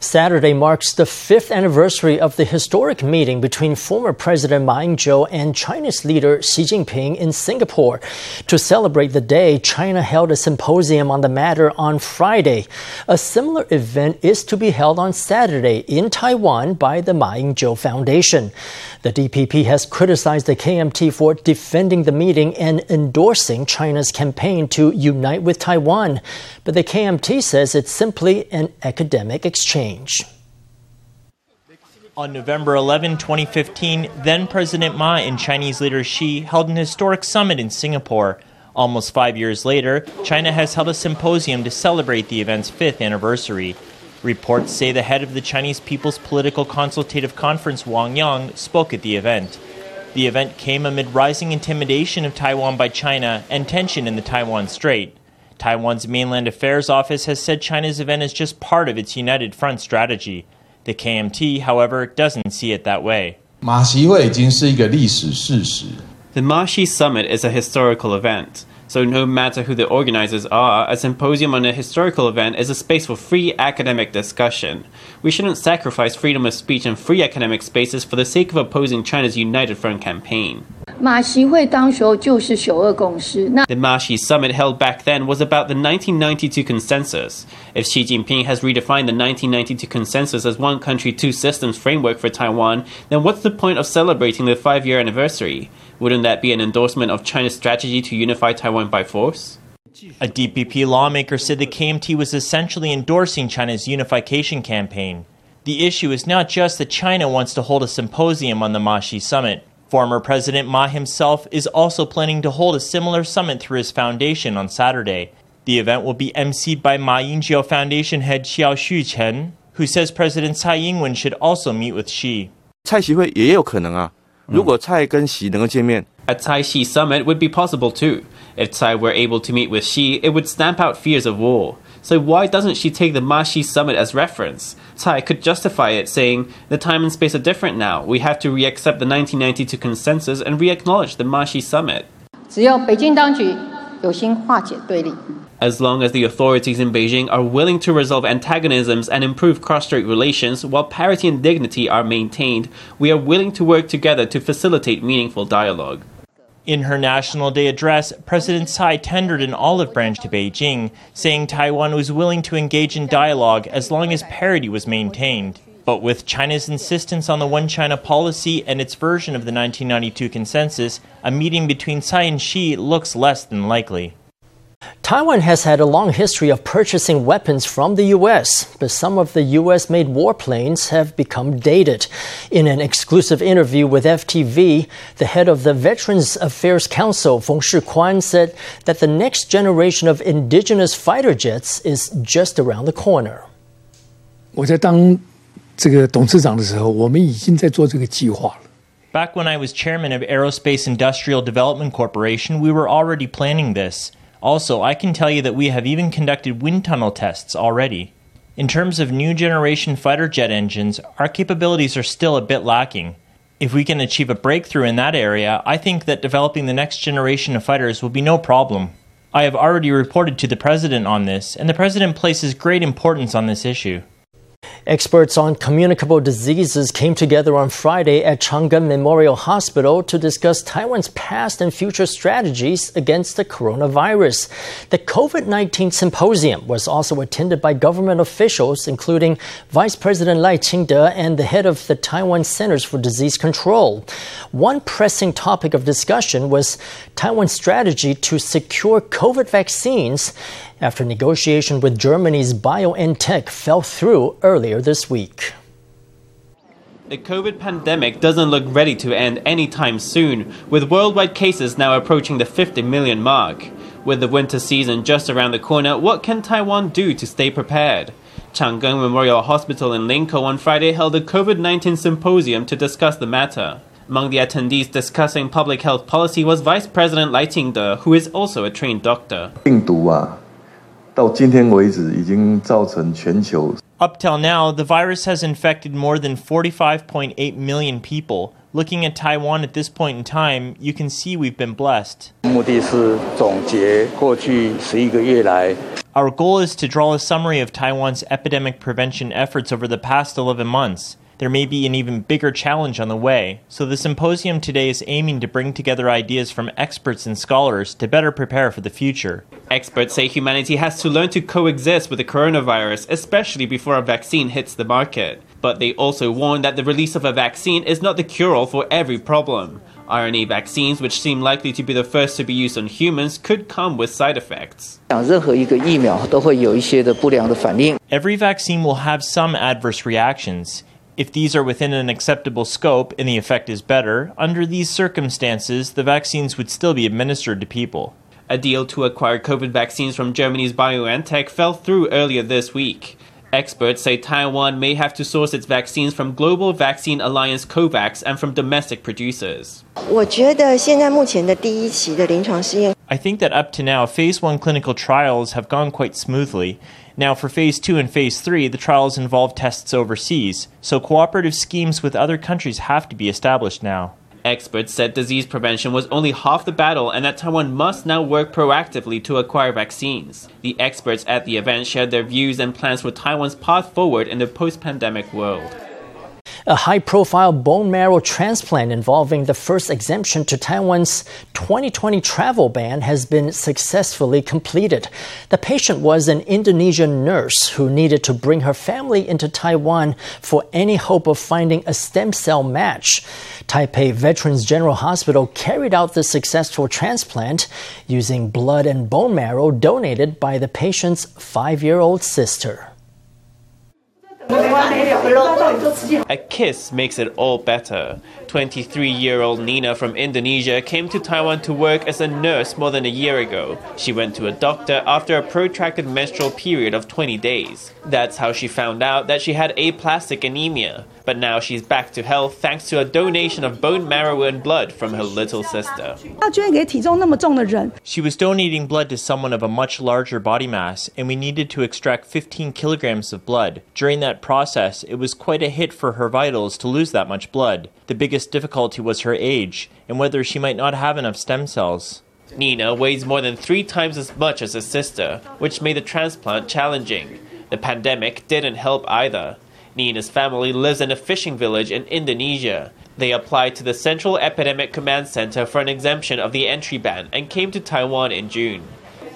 Saturday marks the fifth anniversary of the historic meeting between former President Ma Ying-jeou and Chinese leader Xi Jinping in Singapore. To celebrate the day, China held a symposium on the matter on Friday. A similar event is to be held on Saturday in Taiwan by the Ma Ying-jeou Foundation. The DPP has criticized the KMT for defending the meeting and endorsing China's campaign to unite with Taiwan. But the KMT says it's simply an academic exchange. On November 11, 2015, then President Ma and Chinese leader Xi held an historic summit in Singapore. Almost five years later, China has held a symposium to celebrate the event's fifth anniversary. Reports say the head of the Chinese People's Political Consultative Conference, Wang Yang, spoke at the event. The event came amid rising intimidation of Taiwan by China and tension in the Taiwan Strait. Taiwan's Mainland Affairs Office has said China's event is just part of its United Front strategy. The KMT, however, doesn't see it that way. The Ma Xi Summit is a historical event. So, no matter who the organizers are, a symposium on a historical event is a space for free academic discussion. We shouldn't sacrifice freedom of speech and free academic spaces for the sake of opposing China's United Front campaign. The Ma Xi summit held back then was about the 1992 consensus. If Xi Jinping has redefined the 1992 consensus as one country, two systems framework for Taiwan, then what's the point of celebrating the five year anniversary? Wouldn't that be an endorsement of China's strategy to unify Taiwan by force? A DPP lawmaker said the KMT was essentially endorsing China's unification campaign. The issue is not just that China wants to hold a symposium on the Ma Xi summit. Former President Ma himself is also planning to hold a similar summit through his foundation on Saturday. The event will be emceed by Ma Ying-jeou Foundation head Xiao Xuchen, who says President Tsai Ing-wen should also meet with Xi. 蔡习会也有可能啊，如果蔡跟习能够见面。A Tsai Xi summit would be possible too. If Tsai were able to meet with Xi, it would stamp out fears of war. So why doesn't she take the Ma Xi summit as reference? Tsai could justify it, saying, The time and space are different now. We have to reaccept the 1992 consensus and re-acknowledge the Ma Xi summit. As long as the authorities in Beijing are willing to resolve antagonisms and improve cross-strait relations while parity and dignity are maintained, we are willing to work together to facilitate meaningful dialogue. In her National Day address, President Tsai tendered an olive branch to Beijing, saying Taiwan was willing to engage in dialogue as long as parity was maintained. But with China's insistence on the one China policy and its version of the 1992 consensus, a meeting between Tsai and Xi looks less than likely. Taiwan has had a long history of purchasing weapons from the U.S., but some of the U.S. made warplanes have become dated. In an exclusive interview with FTV, the head of the Veterans Affairs Council, Feng Shikuan, said that the next generation of indigenous fighter jets is just around the corner. 我在当这个董事长的时候，我们已经在做这个计划了。Back when I was chairman of Aerospace Industrial Development Corporation, we were already planning this. Also, I can tell you that we have even conducted wind tunnel tests already. In terms of new generation fighter jet engines, our capabilities are still a bit lacking. If we can achieve a breakthrough in that area, I think that developing the next generation of fighters will be no problem. I have already reported to the President on this, and the President places great importance on this issue. Experts on communicable diseases came together on Friday at Chang Gung Memorial Hospital to discuss Taiwan's past and future strategies against the coronavirus. The COVID 19 symposium was also attended by government officials, including Vice President Lai Ching-te and the head of the Taiwan Centers for Disease Control. One pressing topic of discussion was Taiwan's strategy to secure COVID vaccines after negotiation with Germany's BioNTech fell through earlier this week. The COVID pandemic doesn't look ready to end anytime soon, with worldwide cases now approaching the 50 million mark. With the winter season just around the corner, what can Taiwan do to stay prepared? Chang Gung Memorial Hospital in Linkou on Friday held a COVID 19 symposium to discuss the matter. Among the attendees discussing public health policy was Vice President Lai Ching-te, who is also a trained doctor. 病毒啊, up till now, the virus has infected more than 45.8 million people. Looking at Taiwan at this point in time, you can see we've been blessed. Our Our goal is to draw a summary of Taiwan's epidemic prevention efforts over the past 11 months. There may be an even bigger challenge on the way, so the symposium today is aiming to bring together ideas from experts and scholars to better prepare for the future. Experts say humanity has to learn to coexist with the coronavirus, especially before a vaccine hits the market. But they also warn that the release of a vaccine is not the cure all for every problem. RNA vaccines, which seem likely to be the first to be used on humans, could come with side effects. Every vaccine will have some adverse reactions. If these are within an acceptable scope and the effect is better, under these circumstances, the vaccines would still be administered to people. A deal to acquire COVID vaccines from Germany's BioNTech fell through earlier this week. Experts say Taiwan may have to source its vaccines from Global Vaccine Alliance COVAX and from domestic producers. I think that up to now, phase 1 clinical trials have gone quite smoothly. Now, for phase 2 and phase 3, the trials involve tests overseas, so cooperative schemes with other countries have to be established now. Experts said disease prevention was only half the battle and that Taiwan must now work proactively to acquire vaccines. The experts at the event shared their views and plans for Taiwan's path forward in the post pandemic world. A high profile bone marrow transplant involving the first exemption to Taiwan's 2020 travel ban has been successfully completed. The patient was an Indonesian nurse who needed to bring her family into Taiwan for any hope of finding a stem cell match. Taipei Veterans General Hospital carried out the successful transplant using blood and bone marrow donated by the patient's five year old sister. A kiss makes it all better. 23 year old Nina from Indonesia came to Taiwan to work as a nurse more than a year ago. She went to a doctor after a protracted menstrual period of 20 days. That's how she found out that she had aplastic anemia. But now she's back to health thanks to a donation of bone marrow and blood from her little sister. She was donating blood to someone of a much larger body mass, and we needed to extract 15 kilograms of blood. During that process, it was quite a hit for her vitals to lose that much blood. The biggest difficulty was her age and whether she might not have enough stem cells. Nina weighs more than three times as much as her sister, which made the transplant challenging. The pandemic didn't help either. Nina's family lives in a fishing village in Indonesia. They applied to the Central Epidemic Command Center for an exemption of the entry ban and came to Taiwan in June.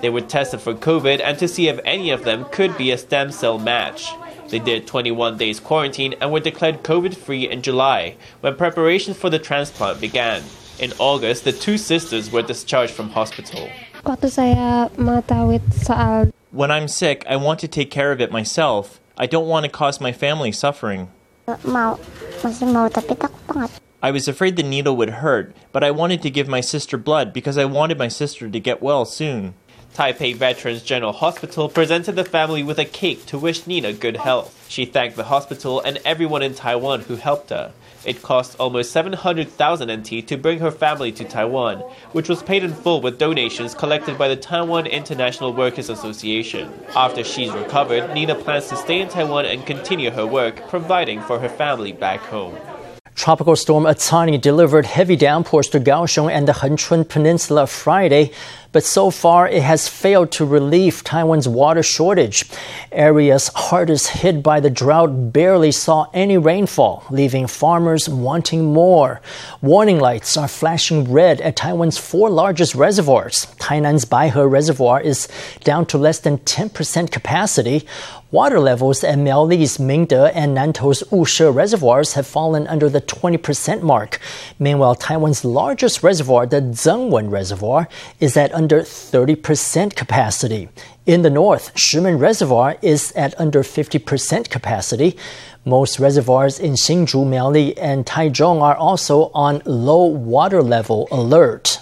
They were tested for COVID and to see if any of them could be a stem cell match. They did 21 days quarantine and were declared COVID free in July when preparations for the transplant began. In August, the two sisters were discharged from hospital. When I'm sick, I want to take care of it myself. I don't want to cause my family suffering. I was afraid the needle would hurt, but I wanted to give my sister blood because I wanted my sister to get well soon. Taipei Veterans General Hospital presented the family with a cake to wish Nina good health. She thanked the hospital and everyone in Taiwan who helped her. It cost almost 700,000 NT to bring her family to Taiwan, which was paid in full with donations collected by the Taiwan International Workers Association. After she's recovered, Nina plans to stay in Taiwan and continue her work, providing for her family back home. Tropical storm Atsani delivered heavy downpours to Kaohsiung and the Hengchun Peninsula Friday but so far it has failed to relieve Taiwan's water shortage. Areas hardest hit by the drought barely saw any rainfall, leaving farmers wanting more. Warning lights are flashing red at Taiwan's four largest reservoirs. Tainan's Baihe Reservoir is down to less than 10% capacity. Water levels at Miaoli's Mingde and Nantou's Wushe reservoirs have fallen under the 20% mark. Meanwhile, Taiwan's largest reservoir, the Zengwen Reservoir, is at under 30% capacity. In the north, Shimen Reservoir is at under 50% capacity. Most reservoirs in Hsinchu, Miaoli, and Taichung are also on low water level alert.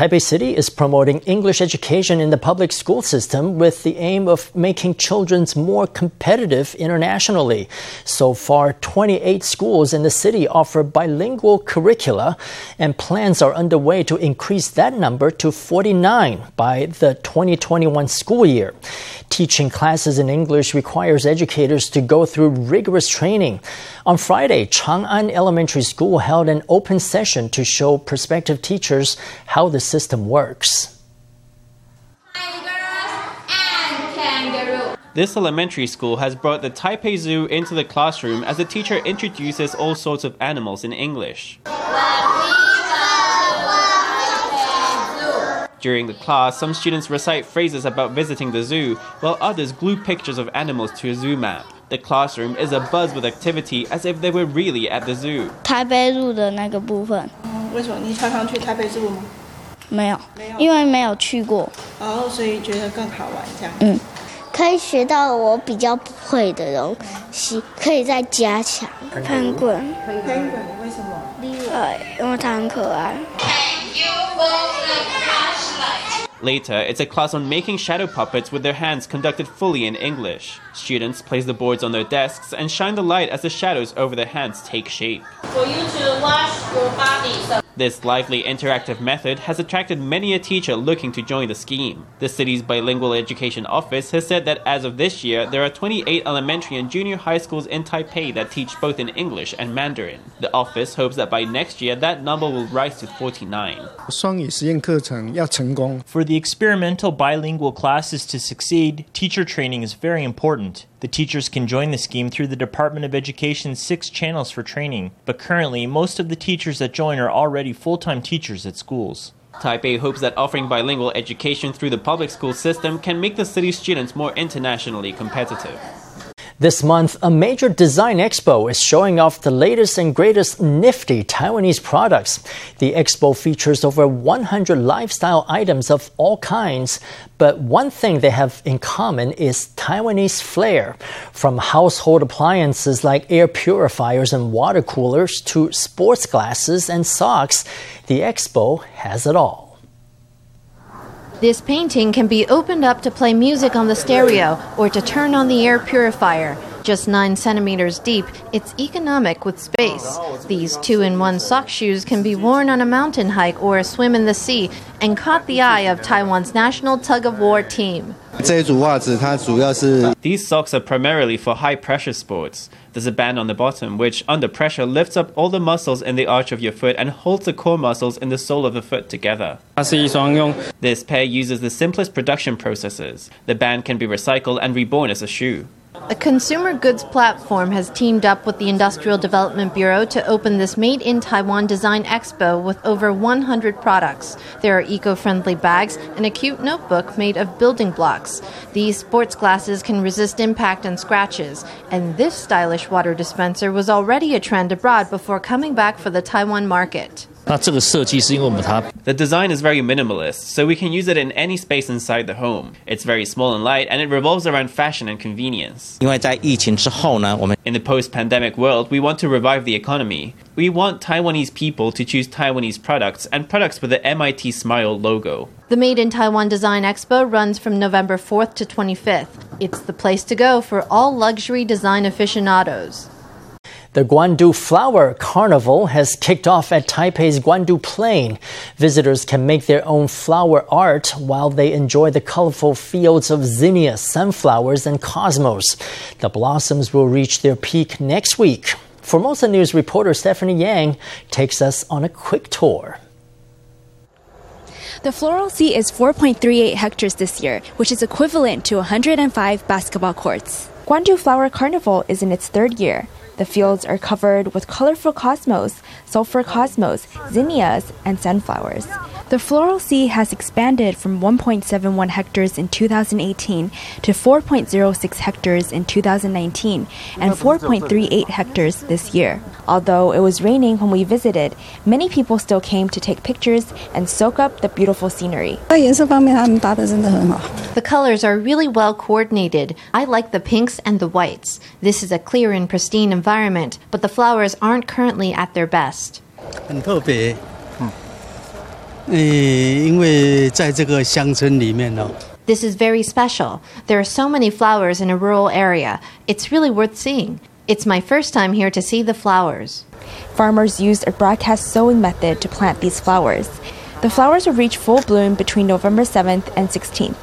Taipei City is promoting English education in the public school system with the aim of making children more competitive internationally. So far, 28 schools in the city offer bilingual curricula, and plans are underway to increase that number to 49 by the 2021 school year. Teaching classes in English requires educators to go through rigorous training. On Friday, Chang'an Elementary School held an open session to show prospective teachers how the system works. This elementary school has brought the Taipei Zoo into the classroom as the teacher introduces all sorts of animals in English. During the class, some students recite phrases about visiting the zoo, while others glue pictures of animals to a zoo map. The classroom is abuzz with activity as if they were really at the zoo. 台北路的那个部分为什么你常常去台北住吗？ 没有，因为没有去过，哦，所以觉得更好玩这样。嗯，可以学到我比较不会的东西，可以再加强。喷滚，喷滚为什么？呃，因为它很可爱。 Later, it's a class on making shadow puppets with their hands conducted fully in English. Students place the boards on their desks and shine the light as the shadows over their hands take shape. For you to wash your body. This lively interactive method has attracted many a teacher looking to join the scheme. The city's bilingual education office has said that as of this year, there are 28 elementary and junior high schools in Taipei that teach both in English and Mandarin. The office hopes that by next year, that number will rise to 49. For the experimental bilingual classes to succeed, teacher training is very important. The teachers can join the scheme through the Department of Education's six channels for training, but currently, most of the teachers that join are already full time teachers at schools. Taipei hopes that offering bilingual education through the public school system can make the city's students more internationally competitive. This month, a major design expo is showing off the latest and greatest nifty Taiwanese products. The expo features over 100 lifestyle items of all kinds, but one thing they have in common is Taiwanese flair. From household appliances like air purifiers and water coolers to sports glasses and socks, the expo has it all. This painting can be opened up to play music on the stereo or to turn on the air purifier. Just 9 centimeters deep, it's economic with space. These two in one sock shoes can be worn on a mountain hike or a swim in the sea and caught the eye of Taiwan's national tug of war team. These socks are primarily for high pressure sports. There's a band on the bottom which, under pressure, lifts up all the muscles in the arch of your foot and holds the core muscles in the sole of the foot together. This pair uses the simplest production processes. The band can be recycled and reborn as a shoe. A consumer goods platform has teamed up with the Industrial Development Bureau to open this Made in Taiwan Design Expo with over 100 products. There are eco friendly bags and a cute notebook made of building blocks. These sports glasses can resist impact and scratches, and this stylish water dispenser was already a trend abroad before coming back for the Taiwan market. 那这个设计是因为我们它 The design is very minimalist, so we can use it in any space inside the home. It's very small and light, and it revolves around fashion and convenience. 因为在疫情之后呢，我们 In the post pandemic world, we want to revive the economy. We want Taiwanese people to choose Taiwanese products and products with the MIT Smile logo. The Made in Taiwan Design Expo runs from November 4th to 25th. It's the place to go for all luxury design aficionados. The Guandu Flower Carnival has kicked off at Taipei's Guandu Plain. Visitors can make their own flower art while they enjoy the colorful fields of zinnia, sunflowers, and cosmos. The blossoms will reach their peak next week. Formosa News reporter Stephanie Yang takes us on a quick tour. The Floral Sea is 4.38 hectares this year, which is equivalent to 105 basketball courts. Guandu Flower Carnival is in its third year. The fields are covered with colorful cosmos, sulfur cosmos, zinnias, and sunflowers. The floral sea has expanded from 1.71 hectares in 2018 to 4.06 hectares in 2019 and 4.38 hectares this year. Although it was raining when we visited, many people still came to take pictures and soak up the beautiful scenery. The colors are really well coordinated. I like the pinks and the whites. This is a clear and pristine environment but the flowers aren't currently at their best. 很特别，嗯，诶，因为在这个乡村里面呢， This is very special. There are so many flowers in a rural area. It's really worth seeing. It's my first time here to see the flowers. Farmers used a broadcast sowing method to plant these flowers. The flowers will reach full bloom between November 7th and 16th.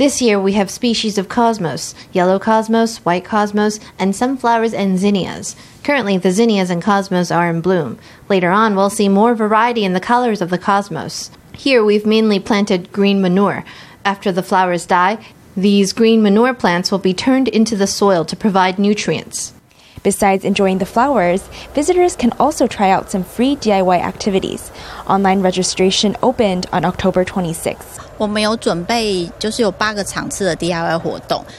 This year we have species of cosmos, yellow cosmos, white cosmos, and sunflowers and zinnias. Currently, the zinnias and cosmos are in bloom. Later on, we'll see more variety in the colors of the cosmos. Here we've mainly planted green manure. After the flowers die, these green manure plants will be turned into the soil to provide nutrients. Besides enjoying the flowers, visitors can also try out some free DIY activities. Online registration opened on October 26.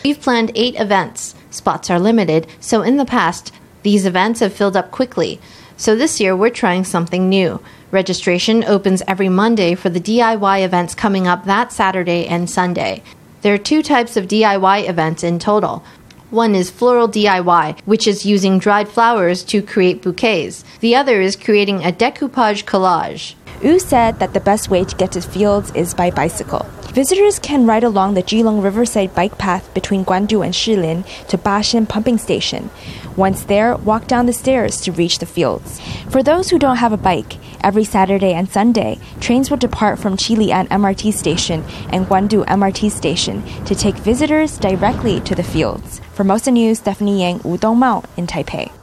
We've planned eight events. Spots are limited, so in the past, these events have filled up quickly. So this year, we're trying something new. Registration opens every Monday for the DIY events coming up that Saturday and Sunday. There are two types of DIY events in total one is floral DIY, which is using dried flowers to create bouquets. The other is creating a decoupage collage. Wu said that the best way to get to fields is by bicycle. Visitors can ride along the Keelung Riverside bike path between Guandu and Shilin to Bashan pumping station. Once there, walk down the stairs to reach the fields. For those who don't have a bike, every Saturday and Sunday, trains will depart from Qilian MRT station and Guandu MRT station to take visitors directly to the fields. Formosa News, Stephanie Yang, Wu Dongmao in Taipei.